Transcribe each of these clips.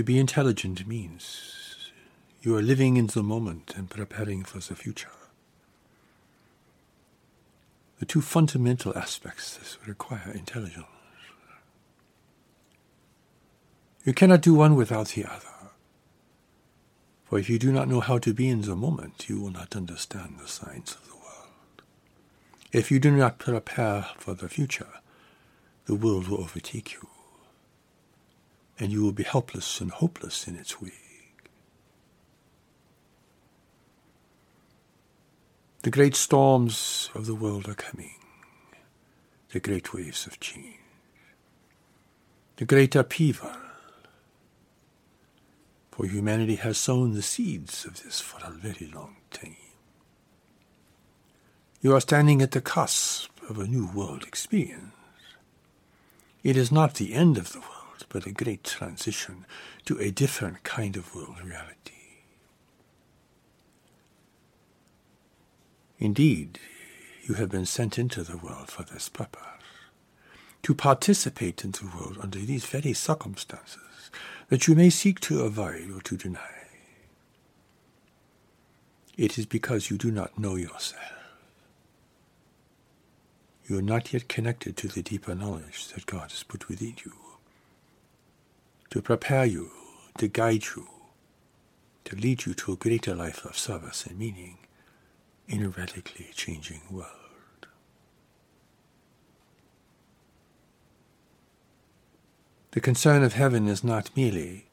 To be intelligent means you are living in the moment and preparing for the future. The two fundamental aspects that require intelligence. You cannot do one without the other. For if you do not know how to be in the moment, you will not understand the signs of the world. If you do not prepare for the future, the world will overtake you, and you will be helpless and hopeless in its wake. The great storms of the world are coming, the great waves of change, the great upheaval for humanity has sown the seeds of this for a very long time. You are standing at the cusp of a new world experience. It is not the end of the world, but a great transition to a different kind of world reality. Indeed, you have been sent into the world for this purpose, to participate in the world under these very circumstances that you may seek to avoid or to deny. It is because you do not know yourself. You are not yet connected to the deeper knowledge that God has put within you to prepare you, to guide you, to lead you to a greater life of service and meaning in a radically changing world. The concern of heaven is not merely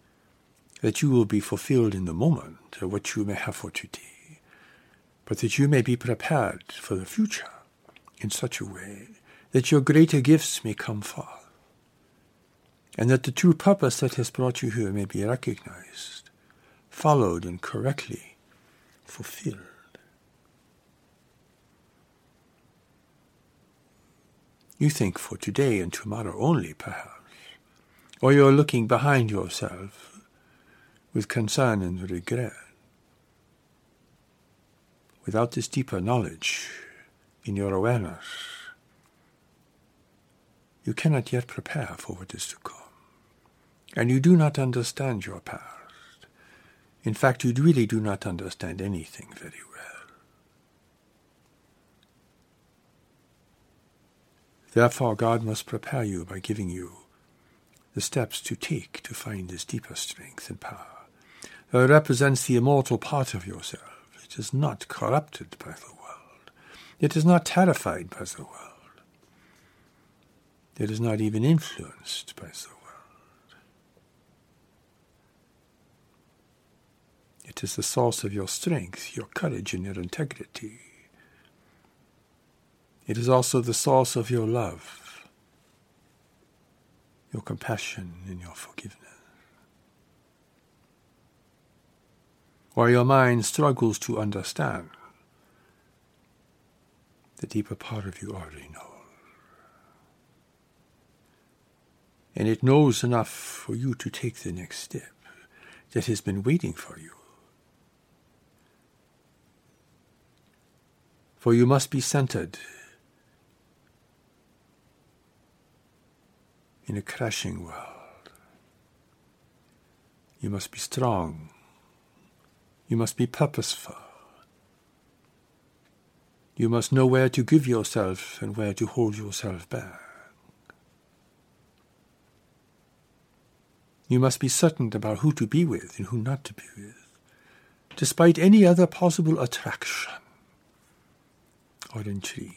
that you will be fulfilled in the moment of what you may have for today, but that you may be prepared for the future in such a way that your greater gifts may come forth, and that the true purpose that has brought you here may be recognized, followed, and correctly fulfilled. You think for today and tomorrow only, perhaps or you're looking behind yourself with concern and regret. Without this deeper knowledge in your awareness, you cannot yet prepare for what is to come. And you do not understand your past. In fact, you really do not understand anything very well. Therefore, God must prepare you by giving you the steps to take to find this deeper strength and power. It represents the immortal part of yourself, it is not corrupted by the world. It is not terrified by the world. It is not even influenced by the world. It is the source of your strength, your courage, and your integrity. It is also the source of your love your compassion and your forgiveness. While your mind struggles to understand, the deeper part of you already knows. And it knows enough for you to take the next step that has been waiting for you. For you must be centered in a crashing world. You must be strong. You must be purposeful. You must know where to give yourself and where to hold yourself back. You must be certain about who to be with and who not to be with, despite any other possible attraction or intrigue.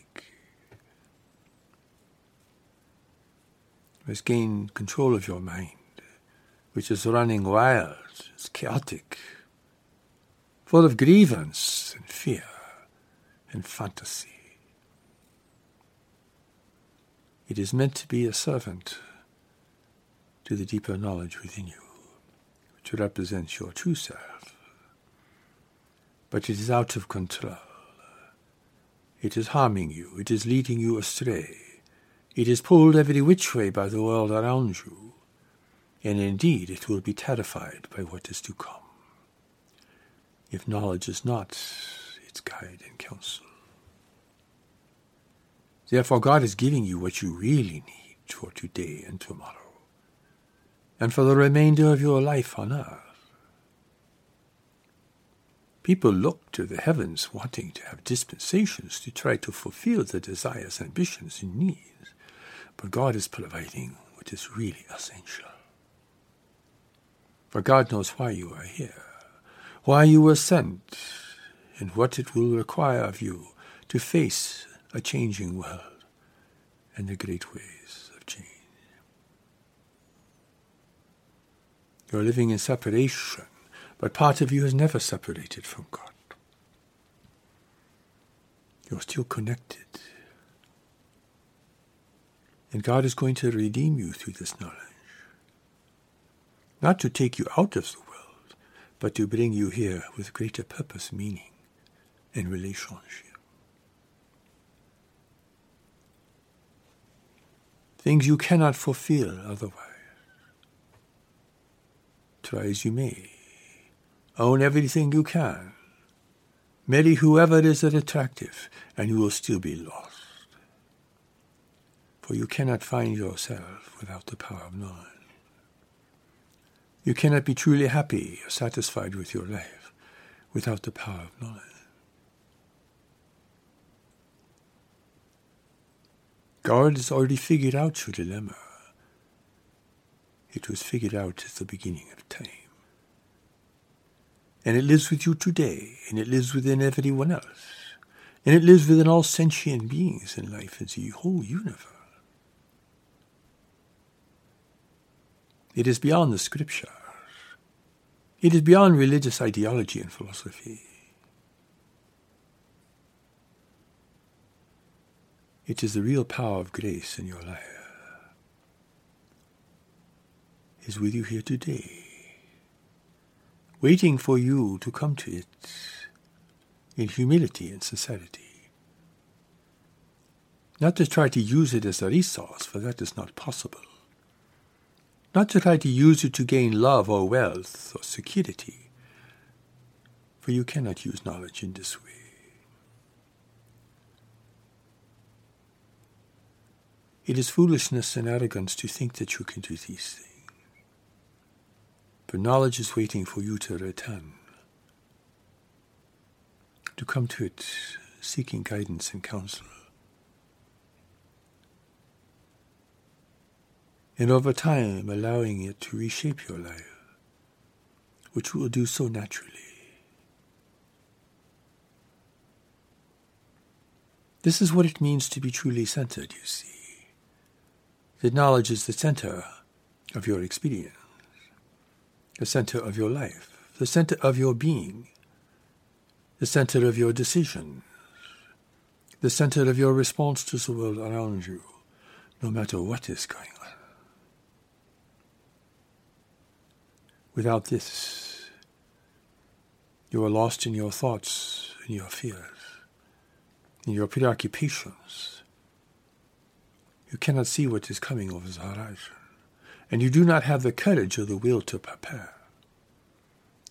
must gain control of your mind, which is running wild, it's chaotic, full of grievance and fear and fantasy. It is meant to be a servant to the deeper knowledge within you, which represents your true self. But it is out of control. It is harming you. It is leading you astray. It is pulled every which way by the world around you, and indeed it will be terrified by what is to come, if knowledge is not its guide and counsel. Therefore, God is giving you what you really need for today and tomorrow, and for the remainder of your life on earth. People look to the heavens wanting to have dispensations to try to fulfill their desires, ambitions, and needs, but God is providing what is really essential. For God knows why you are here, why you were sent, and what it will require of you to face a changing world and the great waves of change. You're living in separation, but part of you is never separated from God. You're still connected. And God is going to redeem you through this knowledge. Not to take you out of the world, but to bring you here with greater purpose, meaning, and relationship. Things you cannot fulfill otherwise. Try as you may. Own everything you can. Marry whoever is attractive, and you will still be lost. For you cannot find yourself without the power of knowledge. You cannot be truly happy or satisfied with your life without the power of knowledge. God has already figured out your dilemma. It was figured out at the beginning of time. And it lives with you today, and it lives within everyone else. And it lives within all sentient beings in life in the whole universe. It is beyond the scriptures. It is beyond religious ideology and philosophy. It is the real power of grace in your life. Is with you here today, waiting for you to come to it in humility and sincerity. Not to try to use it as a resource, for that is not possible. Not to try to use it to gain love or wealth or security, for you cannot use knowledge in this way. It is foolishness and arrogance to think that you can do these things. But knowledge is waiting for you to return, to come to it seeking guidance and counsel. And over time, allowing it to reshape your life, which will do so naturally. This is what it means to be truly centered, you see that knowledge is the center of your experience, the center of your life, the center of your being, the center of your decisions, the center of your response to the world around you, no matter what is going on. Without this, you are lost in your thoughts, in your fears, in your preoccupations, you cannot see what is coming over the horizon, and you do not have the courage or the will to prepare.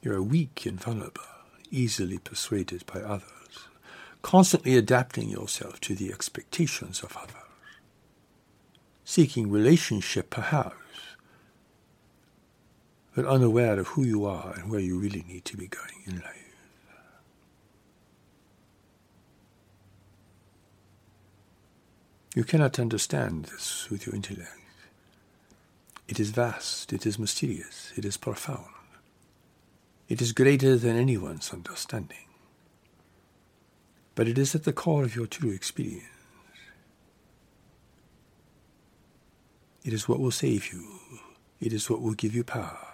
You are weak and vulnerable, easily persuaded by others, constantly adapting yourself to the expectations of others, seeking relationship perhaps, but unaware of who you are and where you really need to be going in life. You cannot understand this with your intellect. It is vast, it is mysterious, it is profound. It is greater than anyone's understanding. But it is at the core of your true experience. It is what will save you. It is what will give you power.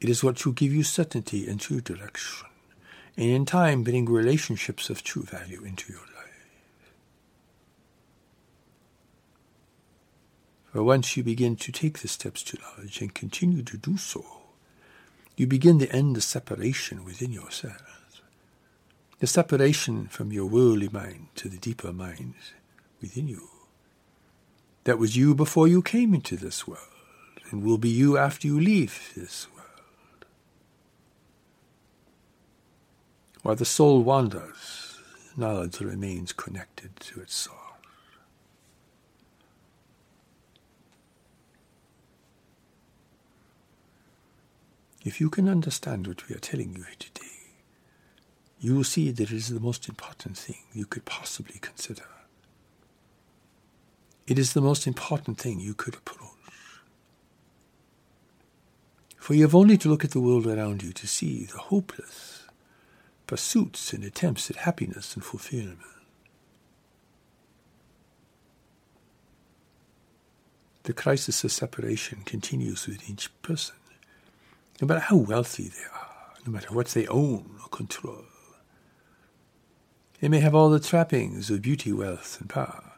It is what will give you certainty and true direction, and in time bring relationships of true value into your life. For once you begin to take the steps to knowledge and continue to do so, you begin to end the separation within yourself. The separation from your worldly mind to the deeper mind within you. That was you before you came into this world, and will be you after you leave this world. While the soul wanders, knowledge remains connected to its soul. If you can understand what we are telling you here today, you will see that it is the most important thing you could possibly consider. It is the most important thing you could approach. For you have only to look at the world around you to see the hopeless pursuits and attempts at happiness and fulfillment. The crisis of separation continues with each person, no matter how wealthy they are, no matter what they own or control. They may have all the trappings of beauty, wealth, and power,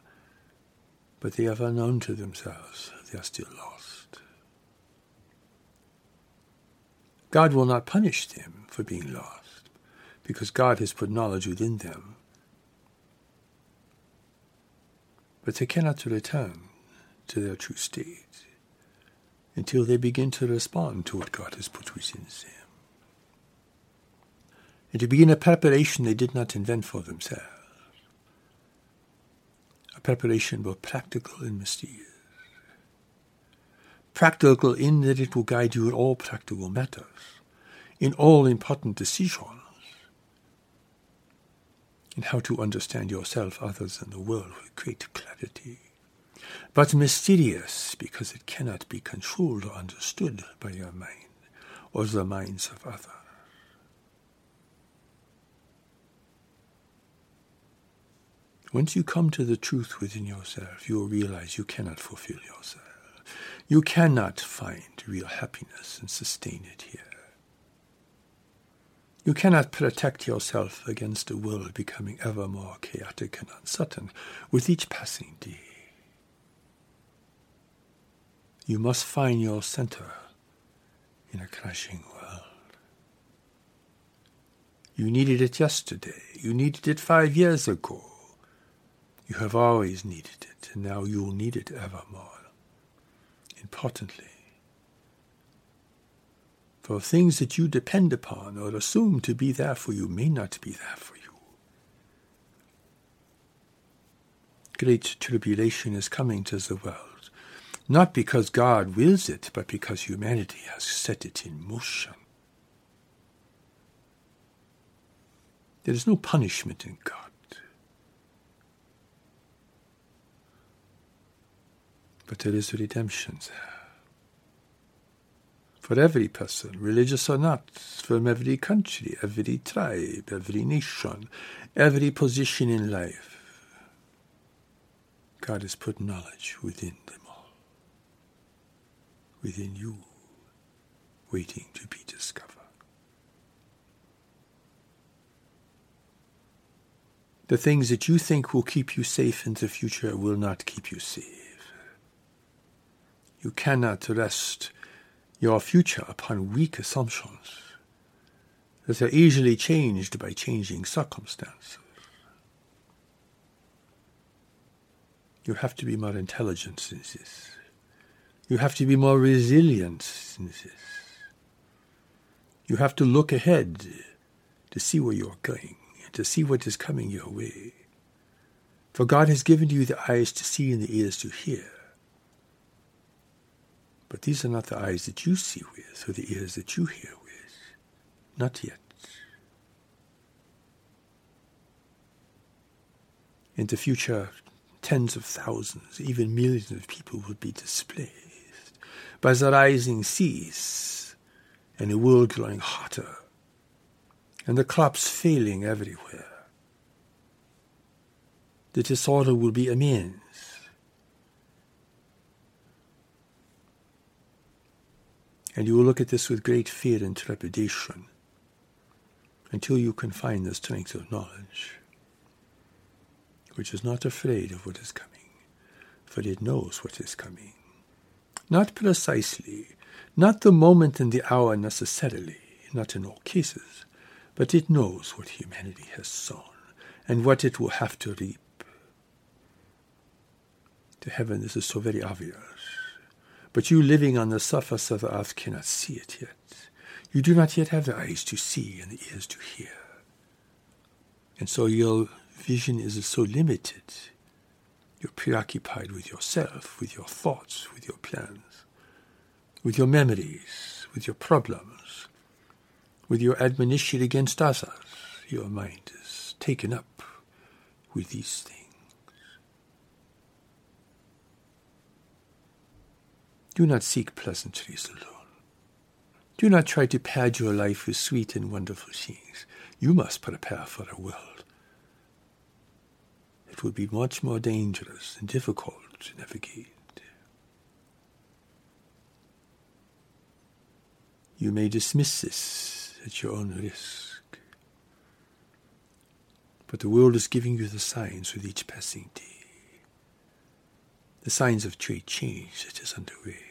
but they have unknown to themselves they are still lost. God will not punish them for being lost, because God has put knowledge within them. But they cannot return to their true state until they begin to respond to what God has put within them. And to begin a preparation they did not invent for themselves. A preparation both practical and mysterious. Practical in that it will guide you in all practical matters, in all important decisions, in how to understand yourself, others, and the world with great clarity but mysterious because it cannot be controlled or understood by your mind or the minds of others. Once you come to the truth within yourself, you will realize you cannot fulfill yourself. You cannot find real happiness and sustain it here. You cannot protect yourself against a world becoming ever more chaotic and uncertain with each passing day. You must find your center in a crashing world. You needed it yesterday. You needed it five years ago. You have always needed it, and now you will need it evermore. Importantly, for things that you depend upon or assume to be there for you may not be there for you. Great tribulation is coming to the world not because God wills it, but because humanity has set it in motion. There is no punishment in God. But there is redemption there. For every person, religious or not, from every country, every tribe, every nation, every position in life, God has put knowledge within them within you, waiting to be discovered. The things that you think will keep you safe in the future will not keep you safe. You cannot rest your future upon weak assumptions that are easily changed by changing circumstances. You have to be more intelligent in this. You have to be more resilient. You have to look ahead to see where you're going, to see what is coming your way. For God has given you the eyes to see and the ears to hear. But these are not the eyes that you see with, or the ears that you hear with. Not yet. In the future, tens of thousands, even millions of people will be displaced by the rising seas and the world growing hotter and the crops failing everywhere. The disorder will be immense. And you will look at this with great fear and trepidation until you can find the strength of knowledge, which is not afraid of what is coming, for it knows what is coming. Not precisely, not the moment and the hour necessarily, not in all cases, but it knows what humanity has sown and what it will have to reap. To heaven, this is so very obvious. But you living on the surface of the earth cannot see it yet. You do not yet have the eyes to see and the ears to hear. And so your vision is so limited you're preoccupied with yourself, with your thoughts, with your plans, with your memories, with your problems, with your admonition against others. Your mind is taken up with these things. Do not seek pleasantries alone. Do not try to pad your life with sweet and wonderful things. You must prepare for a world. It will be much more dangerous and difficult to navigate. You may dismiss this at your own risk. But the world is giving you the signs with each passing day. The signs of great change that is underway.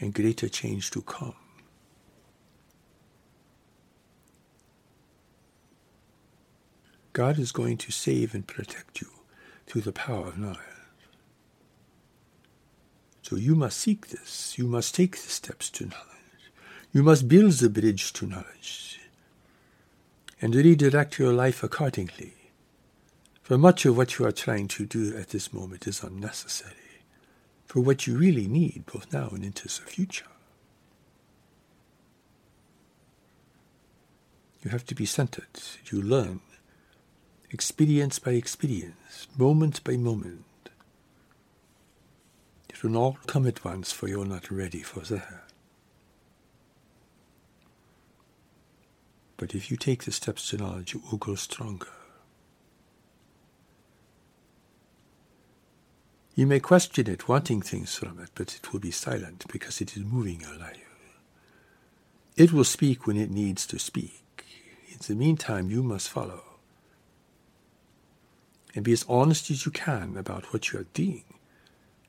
And greater change to come. God is going to save and protect you through the power of knowledge. So you must seek this. You must take the steps to knowledge. You must build the bridge to knowledge and redirect your life accordingly. For much of what you are trying to do at this moment is unnecessary for what you really need both now and into the future. You have to be centered. You learn experience by experience, moment by moment. It will not come at once, for you're not ready for that. But if you take the steps to knowledge, you will grow stronger. You may question it, wanting things from it, but it will be silent because it is moving your life. It will speak when it needs to speak. In the meantime, you must follow and be as honest as you can about what you are doing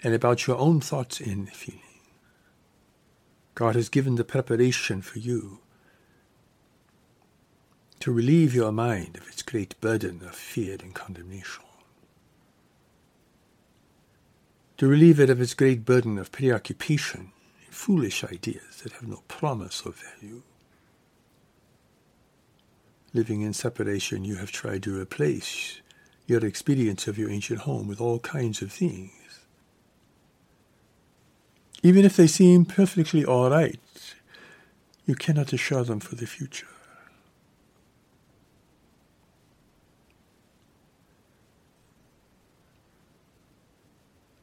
and about your own thoughts and feelings. God has given the preparation for you to relieve your mind of its great burden of fear and condemnation, to relieve it of its great burden of preoccupation and foolish ideas that have no promise of value. Living in separation, you have tried to replace your experience of your ancient home with all kinds of things. Even if they seem perfectly all right, you cannot assure them for the future.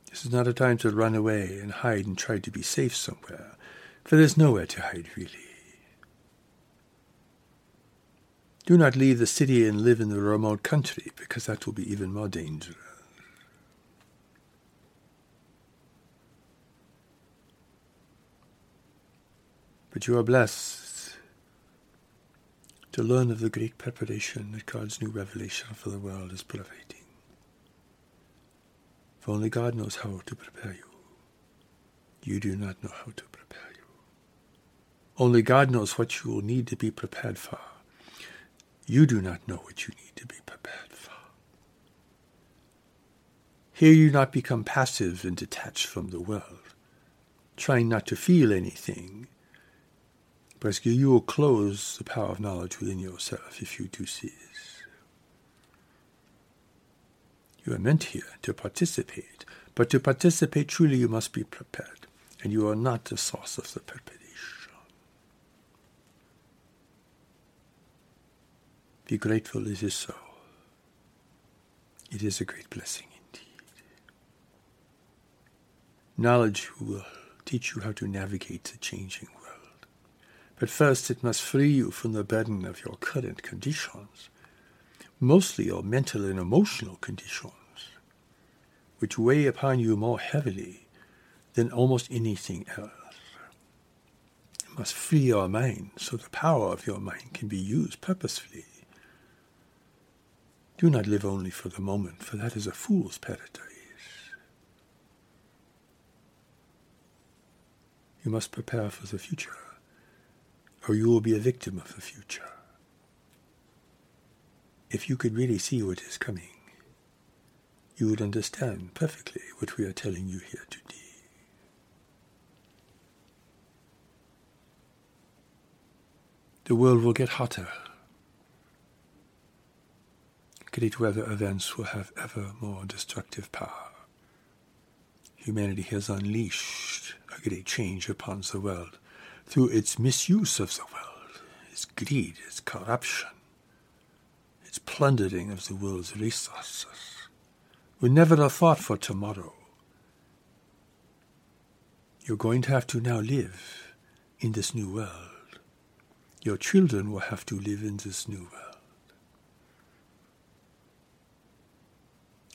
This is not a time to run away and hide and try to be safe somewhere, for there's nowhere to hide really. Do not leave the city and live in the remote country, because that will be even more dangerous. But you are blessed to learn of the great preparation that God's new revelation for the world is providing. For only God knows how to prepare you. You do not know how to prepare you. Only God knows what you will need to be prepared for. You do not know what you need to be prepared for. Here you not become passive and detached from the world, trying not to feel anything, but you will close the power of knowledge within yourself if you do this. You are meant here to participate, but to participate truly you must be prepared, and you are not the source of the preparation. Be grateful it is so. It is a great blessing indeed. Knowledge will teach you how to navigate the changing world. But first it must free you from the burden of your current conditions, mostly your mental and emotional conditions, which weigh upon you more heavily than almost anything else. You must free your mind so the power of your mind can be used purposefully do not live only for the moment, for that is a fool's paradise. You must prepare for the future, or you will be a victim of the future. If you could really see what is coming, you would understand perfectly what we are telling you here today. The world will get hotter great weather events will have ever more destructive power. Humanity has unleashed a great change upon the world through its misuse of the world, its greed, its corruption, its plundering of the world's resources. We never have thought for tomorrow. You're going to have to now live in this new world. Your children will have to live in this new world.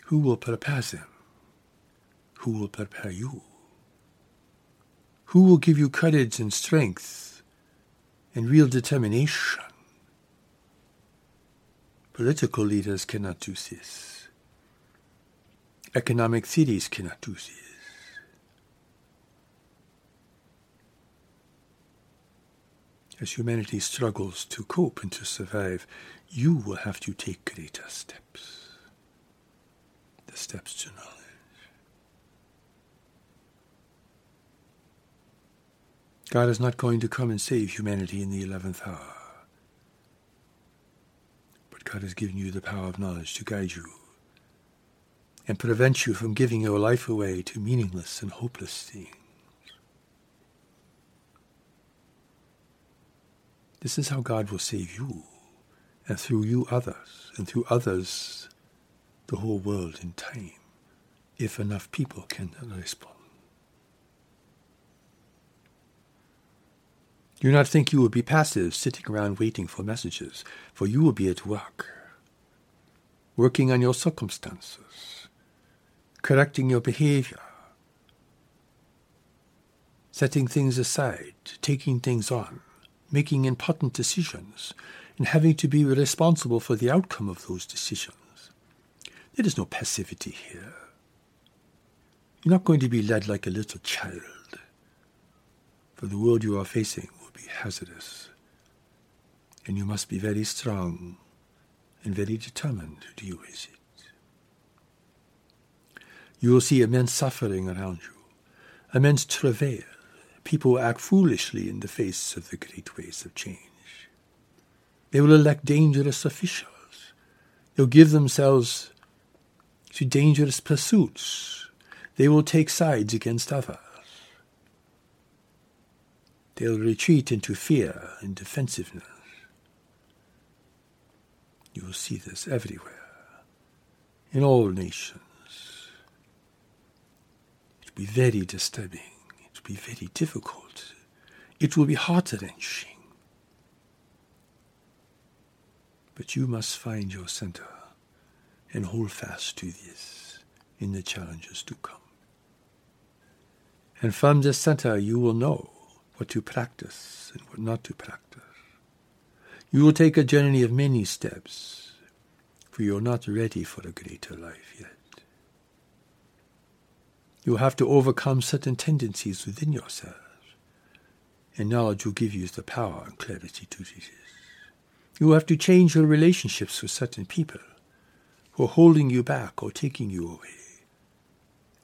Who will prepare them? Who will prepare you? Who will give you courage and strength and real determination? Political leaders cannot do this. Economic theories cannot do this. As humanity struggles to cope and to survive, you will have to take greater steps. The steps to knowledge. God is not going to come and save humanity in the eleventh hour. But God has given you the power of knowledge to guide you and prevent you from giving your life away to meaningless and hopeless things. This is how God will save you, and through you others, and through others the whole world in time, if enough people can respond. Do not think you will be passive, sitting around waiting for messages, for you will be at work, working on your circumstances, correcting your behavior, setting things aside, taking things on, making important decisions, and having to be responsible for the outcome of those decisions. There is no passivity here. You're not going to be led like a little child, for the world you are facing will be hazardous, and you must be very strong and very determined to deal with it. You will see immense suffering around you, immense travail. People act foolishly in the face of the great waves of change. They will elect dangerous officials. They'll give themselves to dangerous pursuits. They will take sides against others. They'll retreat into fear and defensiveness. You will see this everywhere, in all nations. It will be very disturbing. It will be very difficult. It will be heart wrenching. But you must find your center and hold fast to this in the challenges to come. And from this center you will know what to practice and what not to practice. You will take a journey of many steps, for you are not ready for a greater life yet. You will have to overcome certain tendencies within yourselves, and knowledge will give you the power and clarity to do this. You will have to change your relationships with certain people are holding you back or taking you away,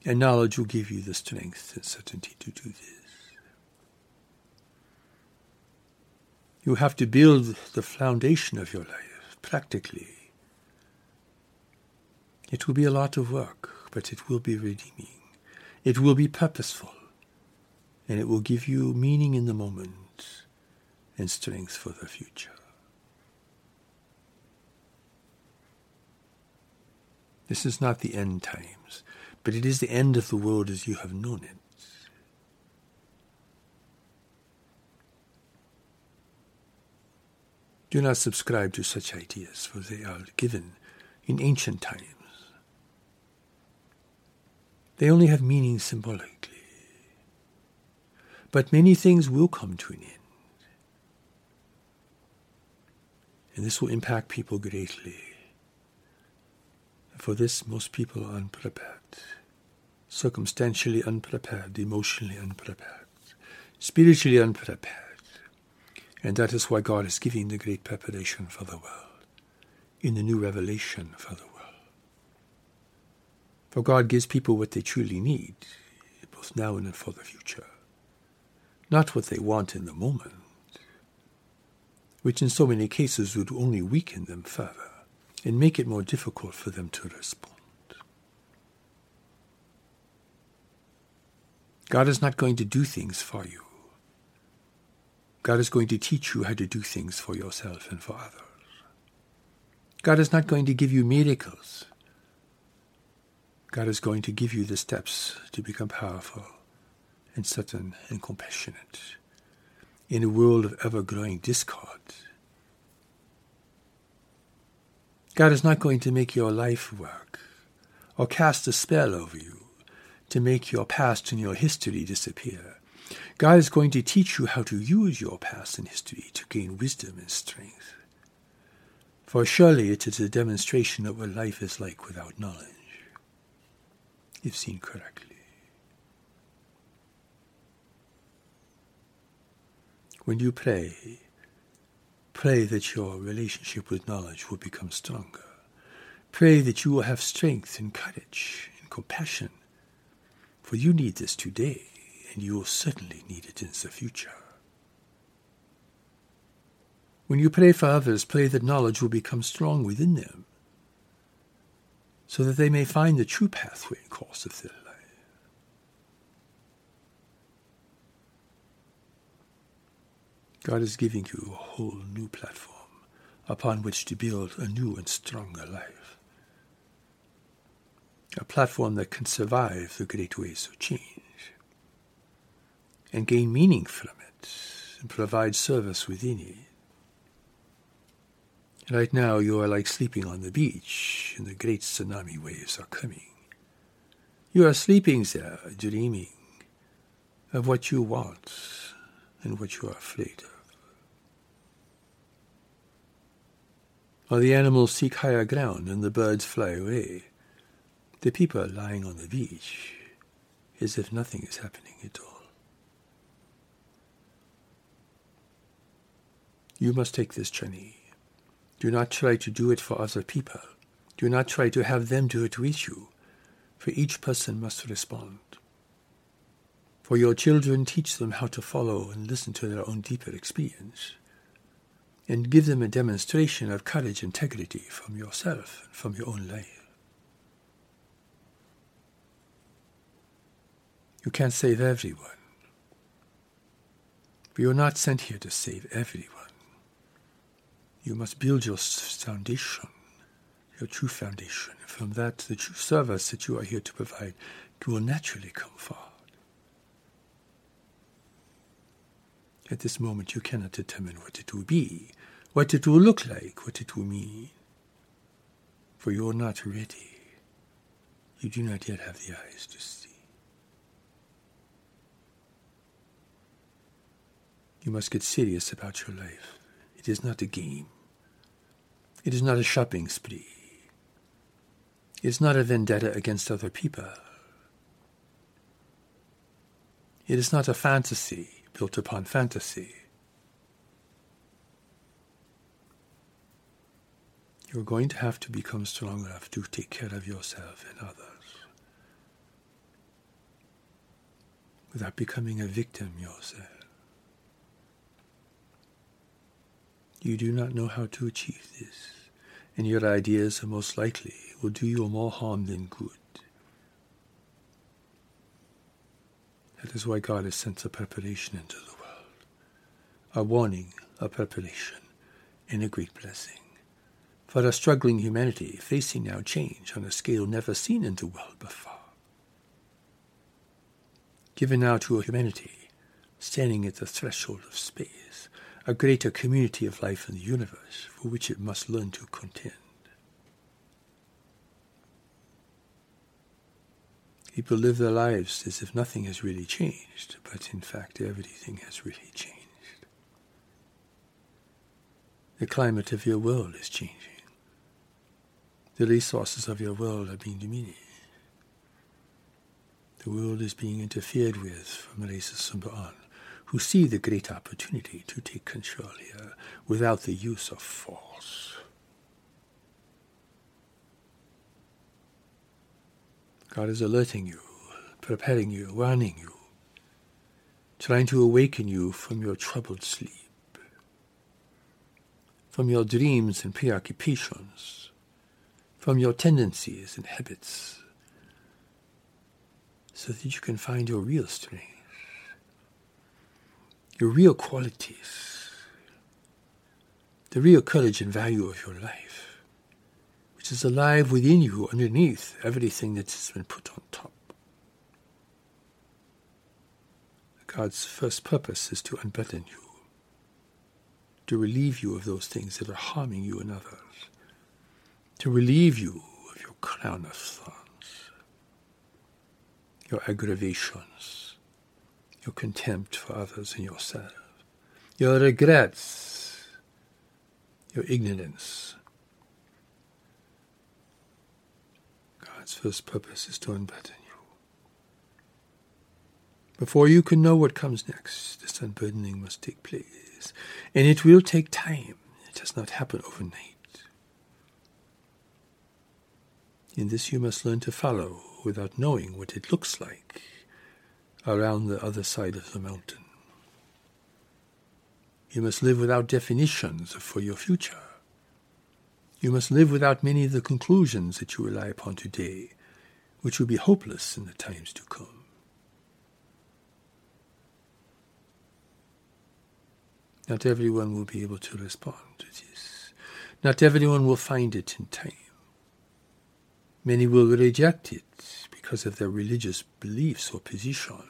and knowledge will give you the strength and certainty to do this. You have to build the foundation of your life practically. It will be a lot of work, but it will be redeeming. It will be purposeful, and it will give you meaning in the moment and strength for the future. This is not the end times, but it is the end of the world as you have known it. Do not subscribe to such ideas, for they are given in ancient times. They only have meaning symbolically. But many things will come to an end. And this will impact people greatly. For this, most people are unprepared, circumstantially unprepared, emotionally unprepared, spiritually unprepared. And that is why God is giving the great preparation for the world, in the new revelation for the world. For God gives people what they truly need, both now and for the future, not what they want in the moment, which in so many cases would only weaken them further and make it more difficult for them to respond. God is not going to do things for you. God is going to teach you how to do things for yourself and for others. God is not going to give you miracles. God is going to give you the steps to become powerful and certain and compassionate in a world of ever growing discord. God is not going to make your life work or cast a spell over you to make your past and your history disappear. God is going to teach you how to use your past and history to gain wisdom and strength. For surely it is a demonstration of what life is like without knowledge, if seen correctly. When you pray, pray that your relationship with knowledge will become stronger. Pray that you will have strength and courage and compassion, for you need this today, and you will certainly need it in the future. When you pray for others, pray that knowledge will become strong within them, so that they may find the true pathway and course of their God is giving you a whole new platform upon which to build a new and stronger life. A platform that can survive the great waves of change and gain meaning from it and provide service within it. Right now, you are like sleeping on the beach, and the great tsunami waves are coming. You are sleeping there, dreaming of what you want and what you are afraid of. While the animals seek higher ground and the birds fly away, the people lying on the beach as if nothing is happening at all. You must take this journey. Do not try to do it for other people. Do not try to have them do it with you, for each person must respond. For your children, teach them how to follow and listen to their own deeper experience and give them a demonstration of courage integrity from yourself and from your own life. You can't save everyone. But you're not sent here to save everyone. You must build your foundation, your true foundation. From that, the true service that you are here to provide will naturally come forth. At this moment, you cannot determine what it will be, what it will look like, what it will mean. For you are not ready. You do not yet have the eyes to see. You must get serious about your life. It is not a game. It is not a shopping spree. It is not a vendetta against other people. It is not a fantasy built upon fantasy. You're going to have to become strong enough to take care of yourself and others without becoming a victim yourself. You do not know how to achieve this, and your ideas are most likely will do you more harm than good. That is why God has sent a preparation into the world, a warning, a preparation, and a great blessing. For a struggling humanity facing now change on a scale never seen in the world before. Given now to a humanity standing at the threshold of space, a greater community of life in the universe for which it must learn to contend. People live their lives as if nothing has really changed, but in fact everything has really changed. The climate of your world is changing. The resources of your world are being diminished. The world is being interfered with from and beyond, who see the great opportunity to take control here without the use of force. God is alerting you, preparing you, warning you, trying to awaken you from your troubled sleep, from your dreams and preoccupations, from your tendencies and habits, so that you can find your real strength, your real qualities, the real courage and value of your life, which is alive within you underneath everything that has been put on top. God's first purpose is to unburden you, to relieve you of those things that are harming you and others, to relieve you of your crown of thorns, your aggravations, your contempt for others and yourself, your regrets, your ignorance. God's first purpose is to unburden you. before you can know what comes next, this unburdening must take place. And it will take time. It does not happen overnight. In this you must learn to follow without knowing what it looks like around the other side of the mountain. You must live without definitions for your future. You must live without many of the conclusions that you rely upon today, which will be hopeless in the times to come. Not everyone will be able to respond to this. Not everyone will find it in time. Many will reject it because of their religious beliefs or position,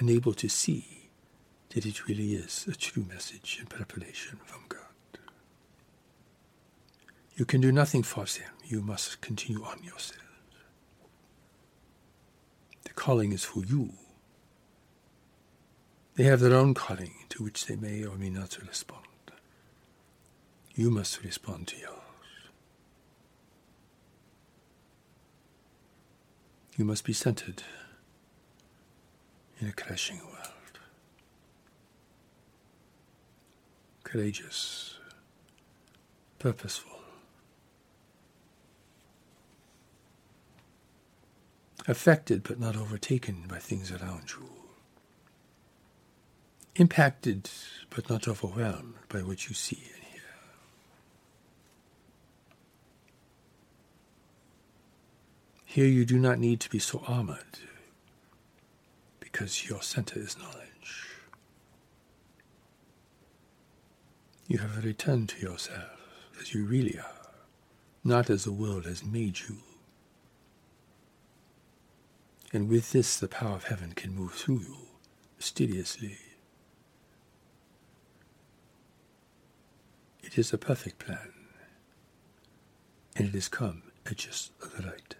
unable to see that it really is a true message and preparation from God. You can do nothing for them. You must continue on yourself. The calling is for you. They have their own calling to which they may or may not respond. You must respond to yours. You must be centered in a crashing world. Courageous, purposeful, affected but not overtaken by things around you impacted but not overwhelmed by what you see and hear. Here you do not need to be so armored because your center is knowledge. You have returned to yourself as you really are, not as the world has made you. And with this, the power of heaven can move through you mysteriously. It is a perfect plan, and it has come at just the right